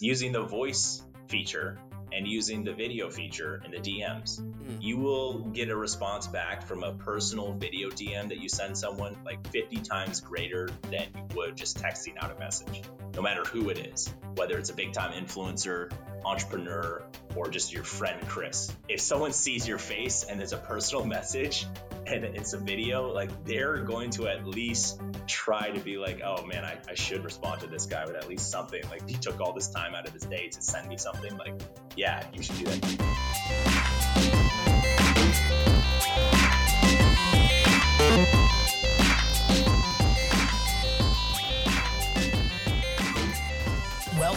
using the voice feature and using the video feature in the DMs, mm. you will get a response back from a personal video DM that you send someone like 50 times greater than you would just texting out a message, no matter who it is, whether it's a big time influencer, entrepreneur, or just your friend Chris. If someone sees your face and there's a personal message and it's a video, like they're going to at least try to be like, oh man, I, I should respond to this guy with at least something. Like he took all this time out of his day to send me something. Like, yeah, you should do that.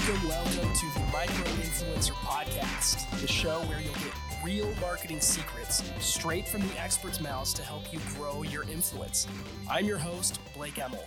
Welcome, welcome to the Micro Influencer Podcast, the show where you'll get real marketing secrets straight from the experts' mouths to help you grow your influence. I'm your host, Blake Emmel.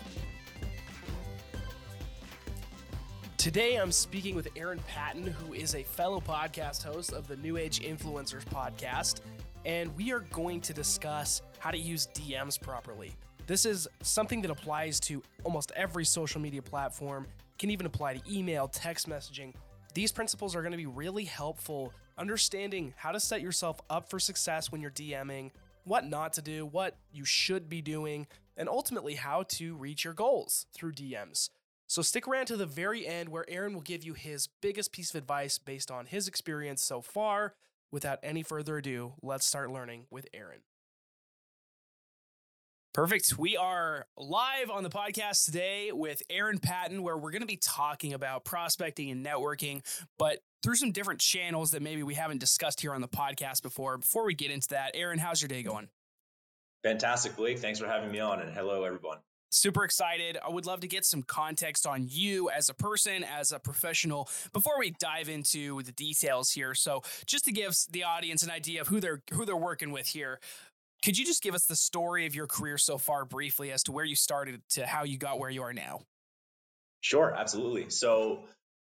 Today, I'm speaking with Aaron Patton, who is a fellow podcast host of the New Age Influencers podcast, and we are going to discuss how to use DMs properly. This is something that applies to almost every social media platform can even apply to email, text messaging. These principles are going to be really helpful understanding how to set yourself up for success when you're DMing, what not to do, what you should be doing, and ultimately how to reach your goals through DMs. So stick around to the very end where Aaron will give you his biggest piece of advice based on his experience so far. Without any further ado, let's start learning with Aaron. Perfect. We are live on the podcast today with Aaron Patton, where we're going to be talking about prospecting and networking, but through some different channels that maybe we haven't discussed here on the podcast before. Before we get into that, Aaron, how's your day going? Fantastic, Blake. Thanks for having me on, and hello, everyone. Super excited. I would love to get some context on you as a person, as a professional, before we dive into the details here. So, just to give the audience an idea of who they're who they're working with here, could you just give us the story of your career so far briefly as to where you started to how you got where you are now? Sure, absolutely. So,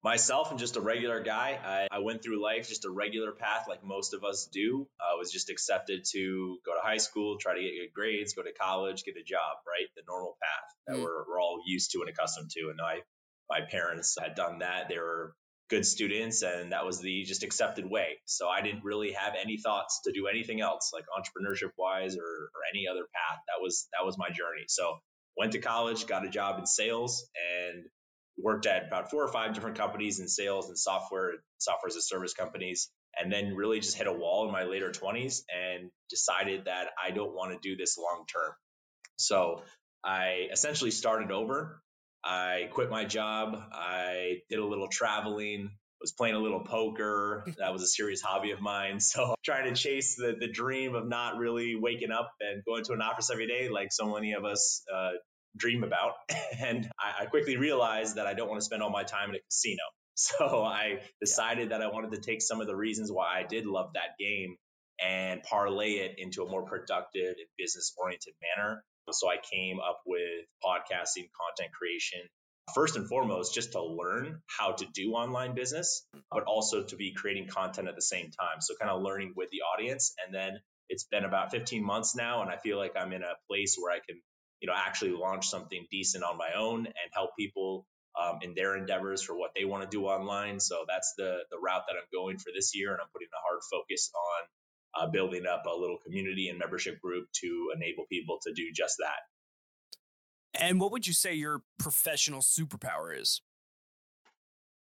myself, I'm just a regular guy. I, I went through life just a regular path like most of us do. I was just accepted to go to high school, try to get good grades, go to college, get a job, right? The normal path that mm. we're, we're all used to and accustomed to. And I, my parents had done that. They were good students and that was the just accepted way. So i didn't really have any thoughts to do anything else like entrepreneurship wise or, or any other path. That was that was my journey. So went to college got a job in sales and worked at about four or five different companies in sales and software software as a service companies and then really just hit a wall in my later 20s and decided that i don't want to do this long term. So i essentially started over I quit my job. I did a little traveling, was playing a little poker. That was a serious hobby of mine. So trying to chase the, the dream of not really waking up and going to an office every day like so many of us uh, dream about. And I, I, quickly realized that I don't want to spend all my time in a casino. So I decided yeah. that I wanted to take some of the reasons why I did love that game and parlay it into a more productive and business oriented manner so I came up with podcasting, content creation, first and foremost, just to learn how to do online business, but also to be creating content at the same time. So kind of learning with the audience. And then it's been about 15 months now, and I feel like I'm in a place where I can, you know, actually launch something decent on my own and help people um, in their endeavors for what they want to do online. So that's the the route that I'm going for this year, and I'm putting a hard focus on uh, building up a little community and membership group to enable people to do just that. And what would you say your professional superpower is?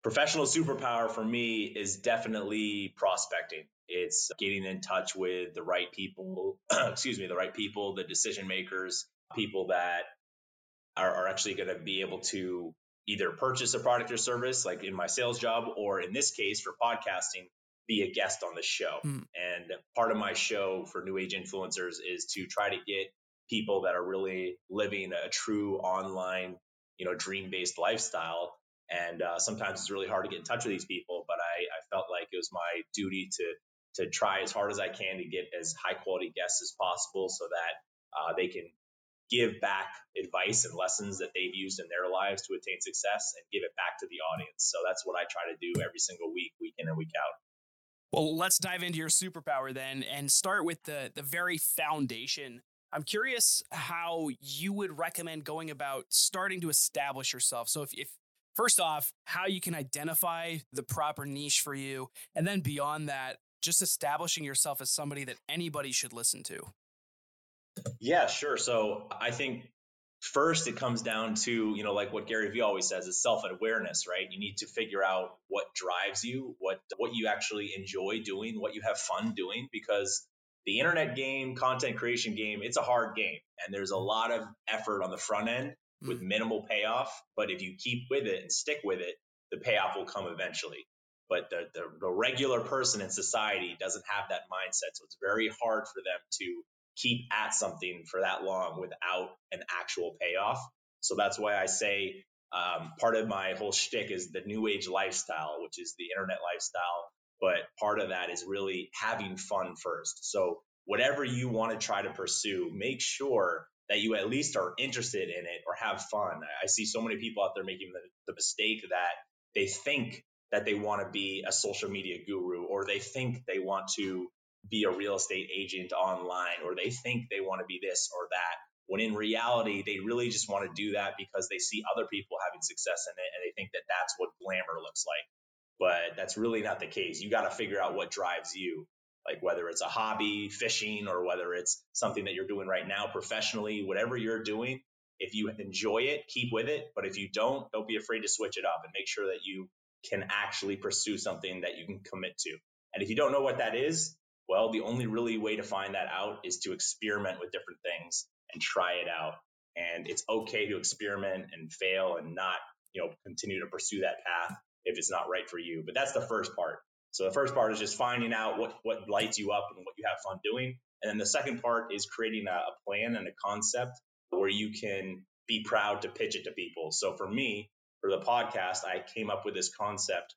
Professional superpower for me is definitely prospecting. It's getting in touch with the right people, excuse me, the right people, the decision makers, people that are, are actually going to be able to either purchase a product or service, like in my sales job, or in this case for podcasting, be a guest on the show. Mm. And part of my show for New Age influencers is to try to get people that are really living a true online, you know, dream based lifestyle. And uh, sometimes it's really hard to get in touch with these people, but I, I felt like it was my duty to to try as hard as I can to get as high quality guests as possible, so that uh, they can give back advice and lessons that they've used in their lives to attain success and give it back to the audience. So that's what I try to do every single week, week in and week out. Well, let's dive into your superpower then and start with the the very foundation. I'm curious how you would recommend going about starting to establish yourself. So if, if first off, how you can identify the proper niche for you. And then beyond that, just establishing yourself as somebody that anybody should listen to. Yeah, sure. So I think first it comes down to you know like what gary vee always says is self-awareness right you need to figure out what drives you what what you actually enjoy doing what you have fun doing because the internet game content creation game it's a hard game and there's a lot of effort on the front end with mm. minimal payoff but if you keep with it and stick with it the payoff will come eventually but the, the, the regular person in society doesn't have that mindset so it's very hard for them to keep at something for that long without an actual payoff. So that's why I say um, part of my whole shtick is the new age lifestyle, which is the internet lifestyle. But part of that is really having fun first. So whatever you want to try to pursue, make sure that you at least are interested in it or have fun. I see so many people out there making the, the mistake that they think that they want to be a social media guru or they think they want to be a real estate agent online or they think they want to be this or that when in reality they really just want to do that because they see other people having success in it and they think that that's what glamour looks like. But that's really not the case. You got to figure out what drives you like whether it's a hobby fishing or whether it's something that you're doing right now professionally whatever you're doing if you enjoy it keep with it but if you don't don't be afraid to switch it up and make sure that you can actually pursue something that you can commit to. And if you don't know what that is well, the only really way to find that out is to experiment with different things and try it out. And it's okay to experiment and fail and not, you know, continue to pursue that path if it's not right for you. But that's the first part. So the first part is just finding out what what lights you up and what you have fun doing. And then the second part is creating a, a plan and a concept where you can be proud to pitch it to people. So for me, for the podcast, I came up with this concept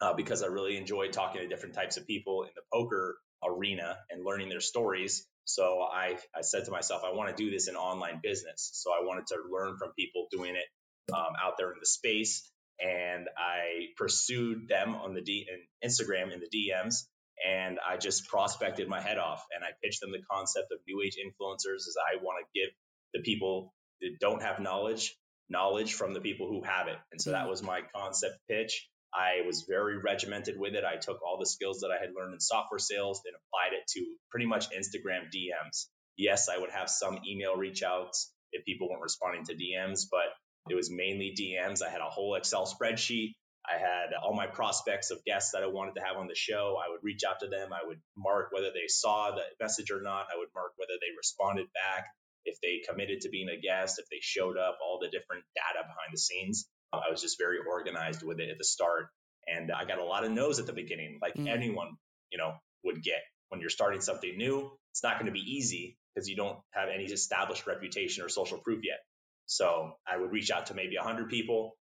uh, because I really enjoyed talking to different types of people in the poker arena and learning their stories. So I, I said to myself, I want to do this in online business. So I wanted to learn from people doing it um, out there in the space. And I pursued them on the D in Instagram in the DMs and I just prospected my head off and I pitched them the concept of new age influencers as I want to give the people that don't have knowledge knowledge from the people who have it. And so that mm-hmm. was my concept pitch. I was very regimented with it. I took all the skills that I had learned in software sales and applied it to pretty much Instagram DMs. Yes, I would have some email reach outs if people weren't responding to DMs, but it was mainly DMs. I had a whole Excel spreadsheet. I had all my prospects of guests that I wanted to have on the show. I would reach out to them. I would mark whether they saw the message or not. I would mark whether they responded back, if they committed to being a guest, if they showed up, all the different data behind the scenes. I was just very organized with it at the start. And I got a lot of no's at the beginning, like mm. anyone, you know, would get when you're starting something new. It's not going to be easy because you don't have any established reputation or social proof yet. So I would reach out to maybe 100 people.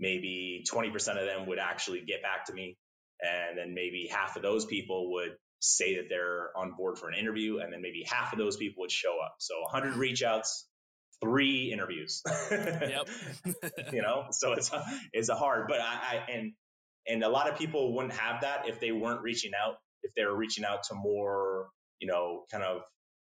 Maybe 20% of them would actually get back to me. And then maybe half of those people would say that they're on board for an interview. And then maybe half of those people would show up. So 100 reach outs, three interviews. yep. you know, so it's it's a hard, but I, I and and a lot of people wouldn't have that if they weren't reaching out. If they were reaching out to more, you know, kind of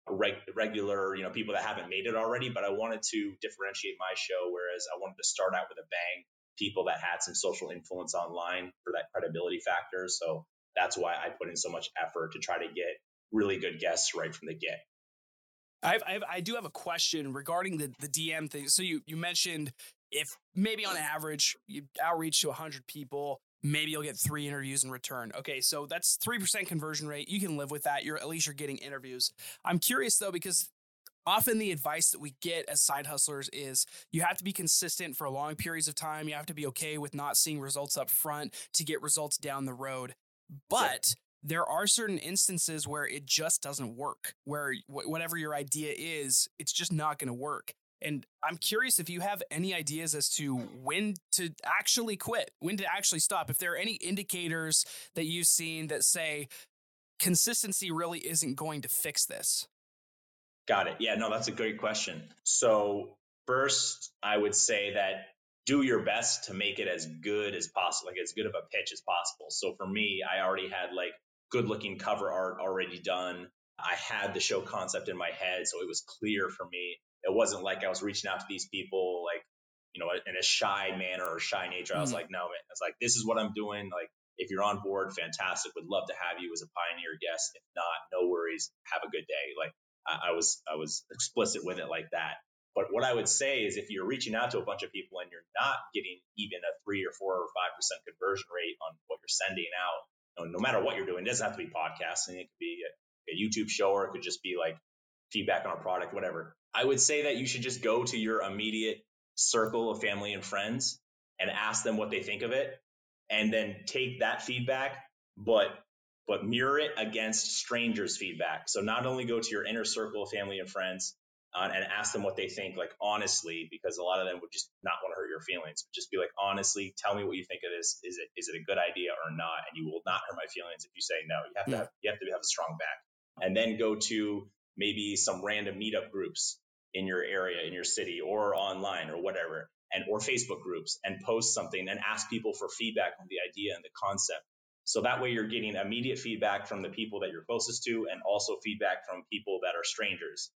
reg- regular, you know, people that haven't made it already. But I wanted to differentiate my show, whereas I wanted to start out with a bang. People that had some social influence online for that credibility factor. So that's why I put in so much effort to try to get really good guests right from the get. I've, I've, I do have a question regarding the, the DM thing. So you, you mentioned if maybe on average you outreach to 100 people, maybe you'll get three interviews in return. Okay, so that's 3% conversion rate. You can live with that. You're at least you're getting interviews. I'm curious though because often the advice that we get as side hustlers is you have to be consistent for long periods of time. You have to be okay with not seeing results up front to get results down the road. But there are certain instances where it just doesn't work, where whatever your idea is, it's just not going to work. And I'm curious if you have any ideas as to when to actually quit, when to actually stop. If there are any indicators that you've seen that say consistency really isn't going to fix this. Got it. Yeah, no, that's a great question. So, first, I would say that do your best to make it as good as possible, like as good of a pitch as possible. So for me, I already had like good looking cover art already done. I had the show concept in my head, so it was clear for me. It wasn't like I was reaching out to these people like you know, in a shy manner or shy nature. I was mm. like, no, man. I was like, this is what I'm doing. Like, if you're on board, fantastic. Would love to have you as a pioneer guest. If not, no worries. Have a good day. Like, I, I was, I was explicit with it like that. But what I would say is if you're reaching out to a bunch of people and you're not getting even a three or four or five percent conversion rate on what you're sending out, no matter what you're doing, it doesn't have to be podcasting. It could be a, a YouTube show or it could just be like feedback on a product, whatever. I would say that you should just go to your immediate circle of family and friends and ask them what they think of it and then take that feedback but but mirror it against strangers feedback so not only go to your inner circle of family and friends uh, and ask them what they think like honestly because a lot of them would just not want to hurt your feelings but just be like honestly tell me what you think of this. Is it is it a good idea or not? And you will not hurt my feelings if you say no. You have to have, you have to have a strong back. And then go to maybe some random meetup groups in your area, in your city, or online, or whatever, and or Facebook groups, and post something and ask people for feedback on the idea and the concept. So that way, you're getting immediate feedback from the people that you're closest to, and also feedback from people that are strangers.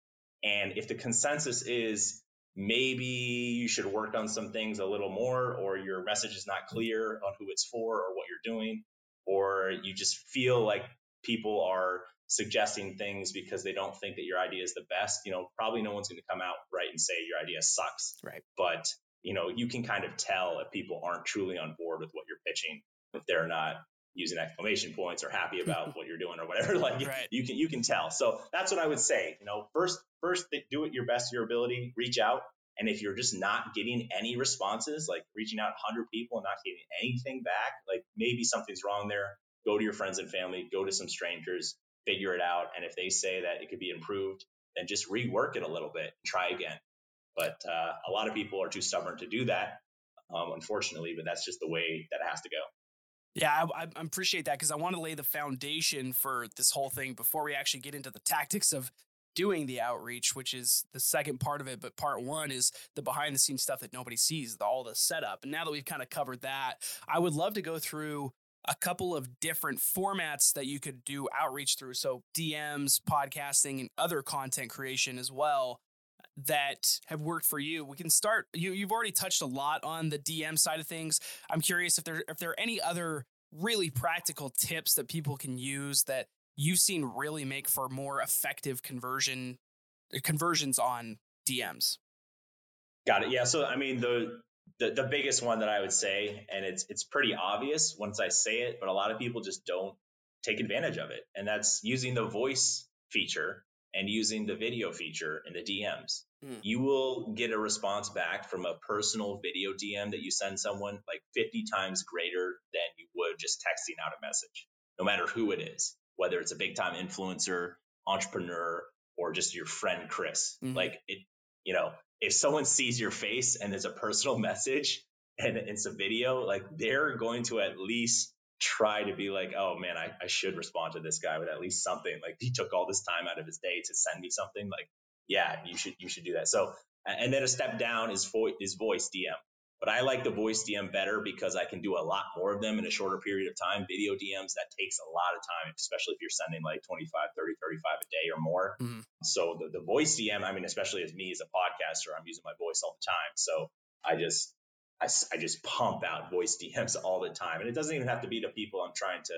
And if the consensus is maybe you should work on some things a little more, or your message is not clear on who it's for or what you're doing, or you just feel like people are suggesting things because they don't think that your idea is the best, you know, probably no one's going to come out right and say your idea sucks. Right. But, you know, you can kind of tell if people aren't truly on board with what you're pitching, if they're not using exclamation points or happy about what you're doing or whatever like right. you can you can tell so that's what i would say you know first first do it your best your ability reach out and if you're just not getting any responses like reaching out 100 people and not getting anything back like maybe something's wrong there go to your friends and family go to some strangers figure it out. And if they say that it could be improved, then just rework it a little bit and try again. But uh, a lot of people are too stubborn to do that, um, unfortunately, but that's just the way that it has to go. Yeah, I, I appreciate that because I want to lay the foundation for this whole thing before we actually get into the tactics of doing the outreach, which is the second part of it. But part one is the behind the scenes stuff that nobody sees, the, all the setup. And now that we've kind of covered that, I would love to go through a couple of different formats that you could do outreach through. So DMs, podcasting, and other content creation as well that have worked for you. We can start. You you've already touched a lot on the DM side of things. I'm curious if there if there are any other really practical tips that people can use that you've seen really make for more effective conversion conversions on DMs. Got it. Yeah. So I mean the the, the biggest one that I would say, and it's it's pretty obvious once I say it, but a lot of people just don't take advantage of it. And that's using the voice feature and using the video feature in the DMs. Mm. You will get a response back from a personal video DM that you send someone like 50 times greater than you would just texting out a message, no matter who it is, whether it's a big time influencer, entrepreneur, or just your friend Chris. Mm-hmm. Like it, you know, if someone sees your face and there's a personal message and it's a video, like they're going to at least try to be like, oh man, I, I should respond to this guy with at least something. Like he took all this time out of his day to send me something. Like, yeah, you should you should do that. So and then a step down is vo- is voice DM. But I like the voice DM better because I can do a lot more of them in a shorter period of time. Video DMs, that takes a lot of time, especially if you're sending like 25, 30, 35 a day or more. Mm-hmm. So the, the voice DM, I mean, especially as me as a podcaster, I'm using my voice all the time. So I just, I, I just pump out voice DMs all the time. And it doesn't even have to be to people I'm trying to,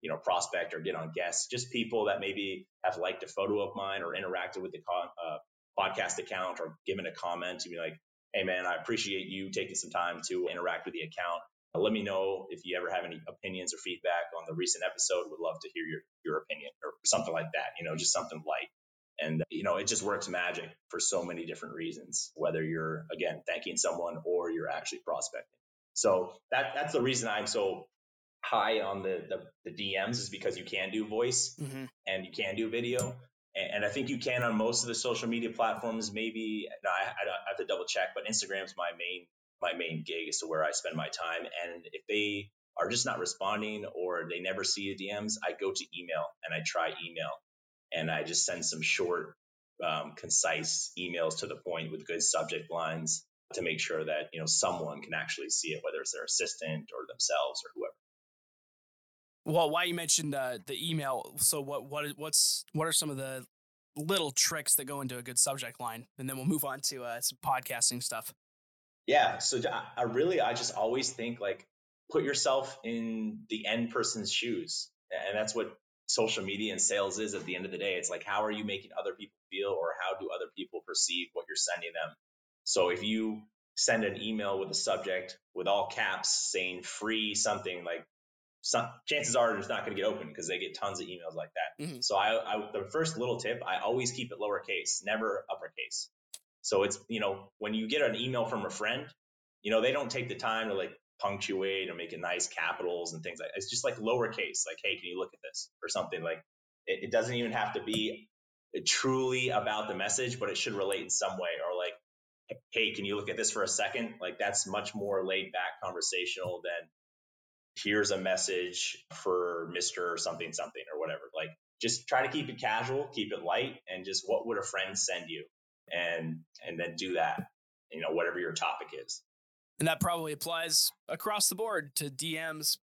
you know, prospect or get on guests, just people that maybe have liked a photo of mine or interacted with the uh, podcast account or given a comment to be like, hey man, I appreciate you taking some time to interact with the account. Let me know if you ever have any opinions or feedback on the recent episode. Would love to hear your your opinion or something like that. You know, just something light. And you know, it just works magic for so many different reasons. Whether you're again thanking someone or you're actually prospecting. So that that's the reason I'm so high on the the, the DMs is because you can do voice mm-hmm. and you can do video and I think you can on most of the social media platforms. Maybe no, I, I, have to double check, but Instagram's my main my main gig as to where I spend my time. And if they are just not responding or they never see the DMs, I go to email and I try email, and I just send some short, um, concise emails to the point with good subject lines to make sure that you know someone can actually see it, whether it's their assistant or themselves or whoever. Well, why you mentioned uh, the email? So what what what's what are some of the little tricks that go into a good subject line, and then we'll move on to uh, some podcasting stuff. Yeah. So I really, I just always think like put yourself in the end person's shoes. And that's what social media and sales is at the end of the day. It's like, how are you making other people feel or how do other people perceive what you're sending them? So if you send an email with a subject with all caps saying free something like some, chances are it's not going to get open because they get tons of emails like that. Mm-hmm. So I, I, the first little tip, I always keep it lowercase, never uppercase. So it's, you know, when you get an email from a friend, you know, they don't take the time to like punctuate or make it nice capitals and things like it's just like lowercase, like, hey, can you look at this or something like it, it doesn't even have to be truly about the message, but it should relate in some way or like, hey, can you look at this for a second? Like that's much more laid back conversational than here's a message for Mr. something, something or whatever. Like just try to keep it casual, keep it light, and just what would a friend send you? And and then do that, you know, whatever your topic is. And that probably applies across the board to DMs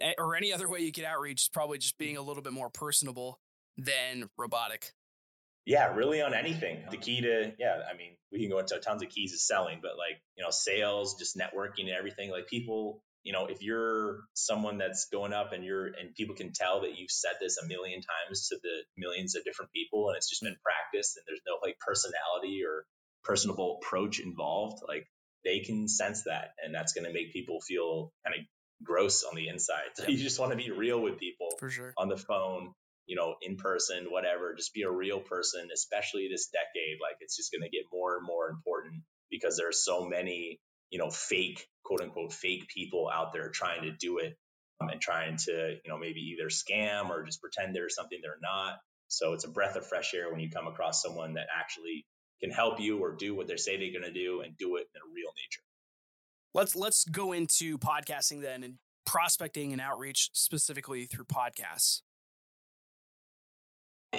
eh, or any other way you get outreach, is probably just being a little bit more personable than robotic. Yeah, really on anything. The key to, yeah, I mean, we can go into tons of keys of selling, but like, you know, sales, just networking and everything. Like people, you know, if you're someone that's going up and you're, and people can tell that you've said this a million times to the millions of different people and it's just been practiced and there's no like personality or personable approach involved, like they can sense that and that's going to make people feel kind of gross on the inside. So you just want to be real with people for sure on the phone, you know, in person, whatever. Just be a real person, especially this decade. Like it's just going to get more and more important because there are so many, you know, fake, quote unquote, fake people out there trying to do it um, and trying to, you know, maybe either scam or just pretend they're something they're not. So it's a breath of fresh air when you come across someone that actually can help you or do what they say they're going to do and do it in a real nature. Let's let's go into podcasting then and prospecting and outreach specifically through podcasts.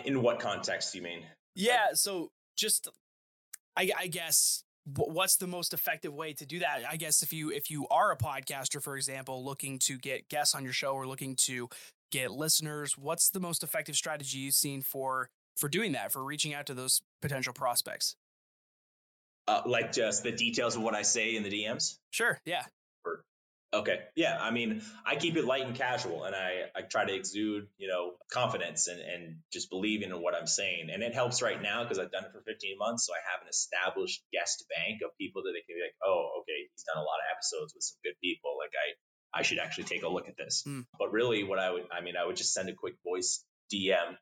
In what context do you mean? Yeah, so just I, I guess what's the most effective way to do that i guess if you if you are a podcaster for example looking to get guests on your show or looking to get listeners what's the most effective strategy you've seen for for doing that, for reaching out to those potential prospects? Uh, like just the details of what I say in the DMs? Sure. Yeah. Okay. Yeah. I mean, I keep it light and casual and I, I try to exude, you know, confidence and, and just believing in what I'm saying. And it helps right now because I've done it for 15 months. So I have an established guest bank of people that they can be like, oh, okay, he's done a lot of episodes with some good people. Like I, I should actually take a look at this. Mm. But really what I would, I mean, I would just send a quick voice DM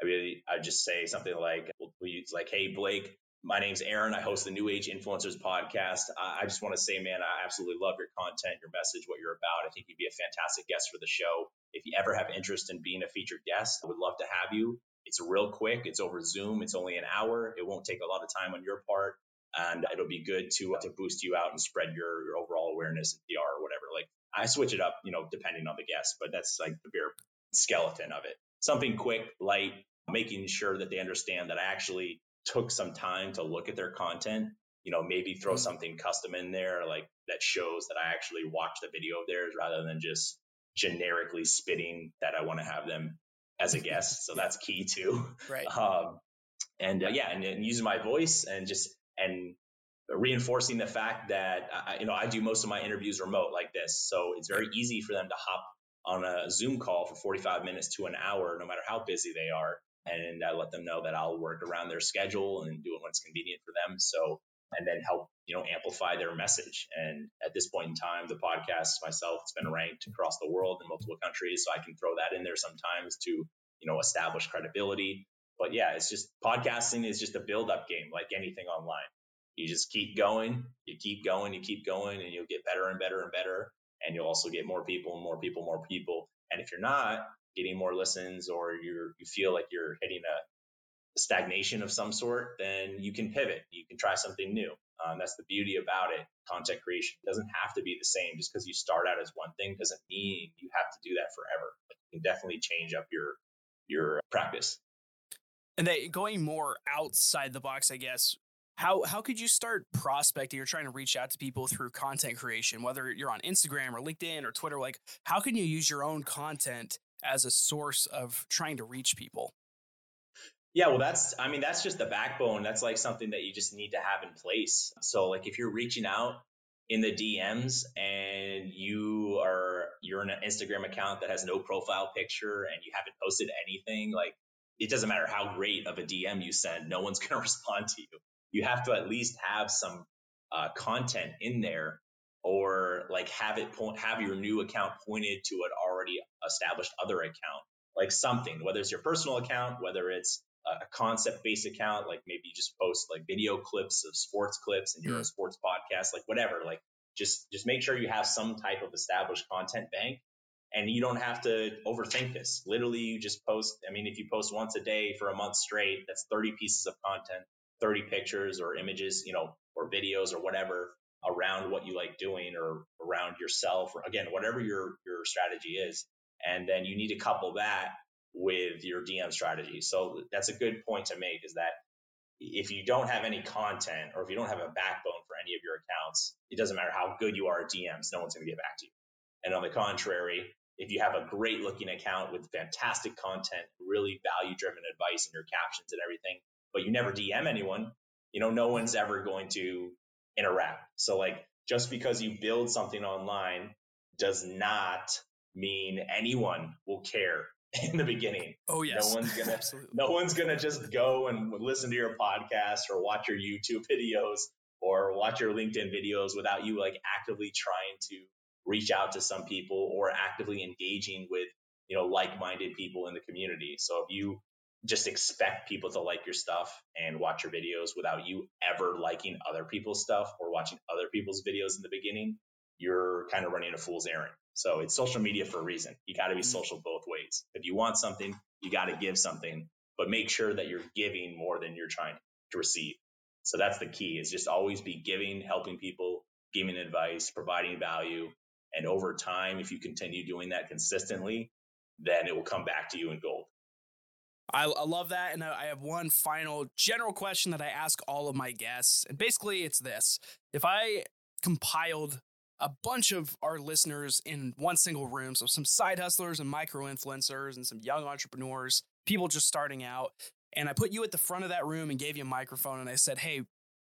I really, I just say something like, we like, hey, Blake, my name's Aaron. I host the New Age Influencers podcast. I, I just want to say, man, I absolutely love your content, your message, what you're about. I think you'd be a fantastic guest for the show. If you ever have interest in being a featured guest, I would love to have you. It's real quick. It's over Zoom. It's only an hour. It won't take a lot of time on your part, and it'll be good to to boost you out and spread your, your overall awareness and PR or whatever. Like I switch it up, you know, depending on the guest, but that's like the bare skeleton of it. Something quick, light, making sure that they understand that I actually took some time to look at their content. You know, maybe throw mm-hmm. something custom in there, like that shows that I actually watched the video of theirs rather than just generically spitting that I want to have them as a guest. So that's key too. Right. Um, and uh, yeah, and, and using my voice and just and reinforcing the fact that I, you know I do most of my interviews remote like this, so it's very easy for them to hop on a Zoom call for 45 minutes to an hour, no matter how busy they are, and I let them know that I'll work around their schedule and do it when it's convenient for them. So, and then help, you know, amplify their message. And at this point in time, the podcast myself, it's been ranked across the world in multiple countries. So I can throw that in there sometimes to, you know, establish credibility. But yeah, it's just podcasting is just a build up game like anything online. You just keep going, you keep going, you keep going, and you'll get better and better and better. And you'll also get more people and more people, more people. And if you're not, getting more listens or you you feel like you're hitting a stagnation of some sort, then you can pivot. You can try something new. Um, that's the beauty about it. Content creation doesn't have to be the same. Just because you start out as one thing doesn't mean you have to do that forever. Like you can definitely change up your your practice. And then going more outside the box, I guess. How how could you start prospecting or trying to reach out to people through content creation, whether you're on Instagram or LinkedIn or Twitter? Like, how can you use your own content as a source of trying to reach people? Yeah, well, that's, I mean, that's just the backbone. That's like something that you just need to have in place. So, like, if you're reaching out in the DMs and you are you're in an Instagram account that has no profile picture and you haven't posted anything, like it doesn't matter how great of a DM you send, no one's going to respond to you. You have to at least have some uh, content in there or like have it point have your new account pointed to an already established other account like something whether it's your personal account whether it's a concept based account like maybe you just post like video clips of sports clips and you're mm. a sports podcast like whatever like just just make sure you have some type of established content bank and you don't have to overthink this literally you just post i mean if you post once a day for a month straight that's 30 pieces of content 30 pictures or images you know or videos or whatever around what you like doing or around yourself or again whatever your your strategy is. And then you need to couple that with your dm strategy. So that's a good point to make is that if you don't have any content or if you don't have a backbone for any of your accounts it doesn't matter how good you are at dms no one's going to get back to you. And on the contrary if you have a great looking account with fantastic content really value driven advice in your captions and everything but you never dm anyone you know no one's ever going to interact. So like just because you build something online does not mean anyone will care in the beginning. Oh yes. No one's gonna Absolutely. no one's gonna just go and listen to your podcast or watch your YouTube videos or watch your LinkedIn videos without you like actively trying to reach out to some people or actively engaging with you know like-minded people in the community. So if you just expect people to like your stuff and watch your videos without you ever liking other people's stuff or watching other people's videos in the beginning, you're kind of running a fool's errand. So it's social media for a reason. You got to be mm-hmm. social both ways. If you want something, you got to give something, but make sure that you're giving more than you're trying to receive. So that's the key is just always be giving, helping people, giving advice, providing value. And over time, if you continue doing that consistently, then it will come back to you in gold. I, I love that. And I have one final general question that I ask all of my guests. And basically, it's this if I compiled a bunch of our listeners in one single room, so some side hustlers and micro influencers and some young entrepreneurs, people just starting out, and I put you at the front of that room and gave you a microphone and I said, hey,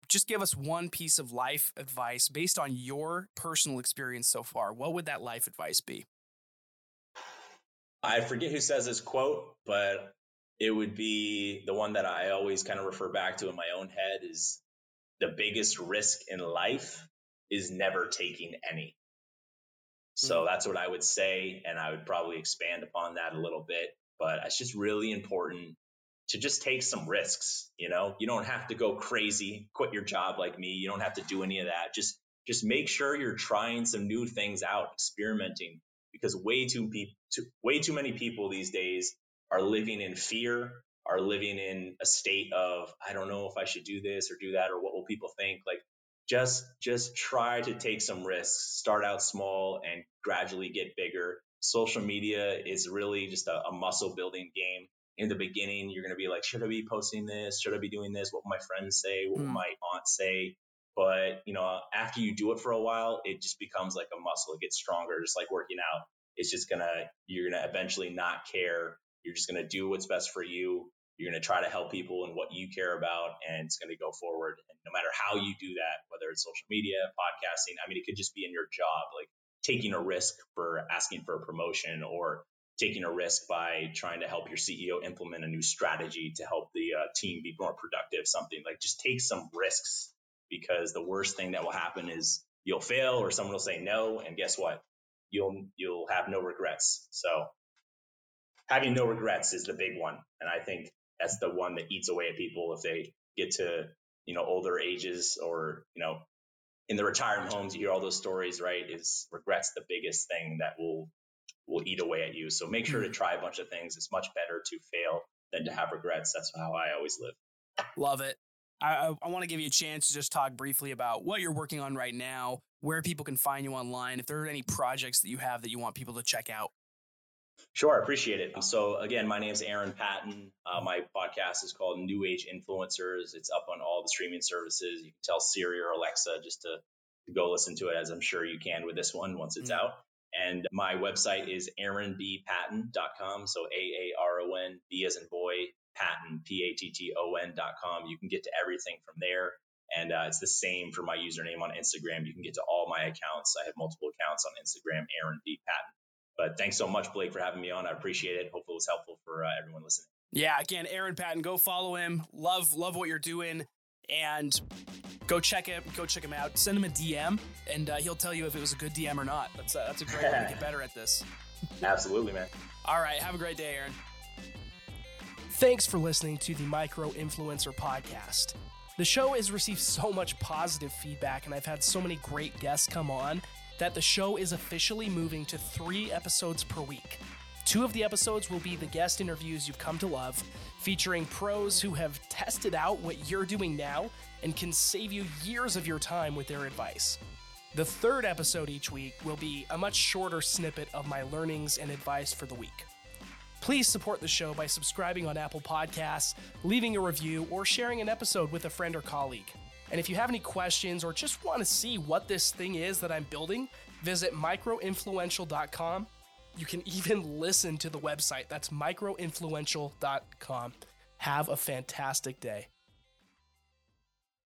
just give us one piece of life advice based on your personal experience so far. What would that life advice be? I forget who says this quote, but it would be the one that I always kind of refer back to in my own head is the biggest risk in life is never taking any. So mm-hmm. that's what I would say. And I would probably expand upon that a little bit. But it's just really important to just take some risks. You know, you don't have to go crazy, quit your job like me. You don't have to do any of that. Just just make sure you're trying some new things out, experimenting, because way too, pe- too way too many people these days are living in fear, are living in a state of, I don't know if I should do this or do that, or what will people think? Like, just just try to take some risks start out small and gradually get bigger. Social media is really just a, a muscle building game. In the beginning you're going to be like should i be posting this? Should i be doing this? What will my friends say? What will mm. my aunt say? But you know after you do it for a while it just becomes like a muscle. It gets stronger just like working out. It's just gonna you're gonna eventually not care you're just going to do what's best for you. You're going to try to help people in what you care about, and it's going to go forward. And no matter how you do that, whether it's social media, podcasting, I mean, it could just be in your job, like taking a risk for asking for a promotion or taking a risk by trying to help your CEO implement a new strategy to help the uh, team be more productive, something like just take some risks because the worst thing that will happen is you'll fail or someone will say no. And guess what? You'll, you'll have no regrets. So having no regrets is the big one. And I think that's the one that eats away at people if they get to, you know, older ages or, you know, in the retirement homes, you hear all those stories, right? Is regrets the biggest thing that will will eat away at you. So make sure to hmm. try a bunch of things. It's much better to fail than to have regrets. That's how I always live. Love it. I, I want to give you a chance to just talk briefly about what you're working on right now, where people can find you online, if there are any projects that you have that you want people to check out. Sure, I appreciate it. So again, my name is Aaron Patton. Uh, my podcast is called New Age Influencers. It's up on all the streaming services. You can tell Siri or Alexa just to, to go listen to it, as I'm sure you can with this one once it's mm-hmm. out. And my website is aaronbpatton.com. So A A R O N B as in boy, Patton, P A T T O N.com. You can get to everything from there. And uh, it's the same for my username on Instagram. You can get to all my accounts. I have multiple accounts on Instagram, Aaron B. Patton. But thanks so much, Blake, for having me on. I appreciate it. Hopefully, it was helpful for uh, everyone listening. Yeah, again, Aaron Patton, go follow him. Love, love what you're doing, and go check him. Go check him out. Send him a DM, and uh, he'll tell you if it was a good DM or not. That's a, that's a great way to get better at this. Absolutely, man. All right, have a great day, Aaron. Thanks for listening to the Micro Influencer Podcast. The show has received so much positive feedback, and I've had so many great guests come on that the show is officially moving to three episodes per week. Two of the episodes will be the guest interviews you've come to love, featuring pros who have tested out what you're doing now and can save you years of your time with their advice. The third episode each week will be a much shorter snippet of my learnings and advice for the week. Please support the show by subscribing on Apple Podcasts, leaving a review, or sharing an episode with a friend or colleague. And if you have any questions or just want to see what this thing is that I'm building, visit microinfluential.com. You can even listen to the website. That's microinfluential.com. Have a fantastic day.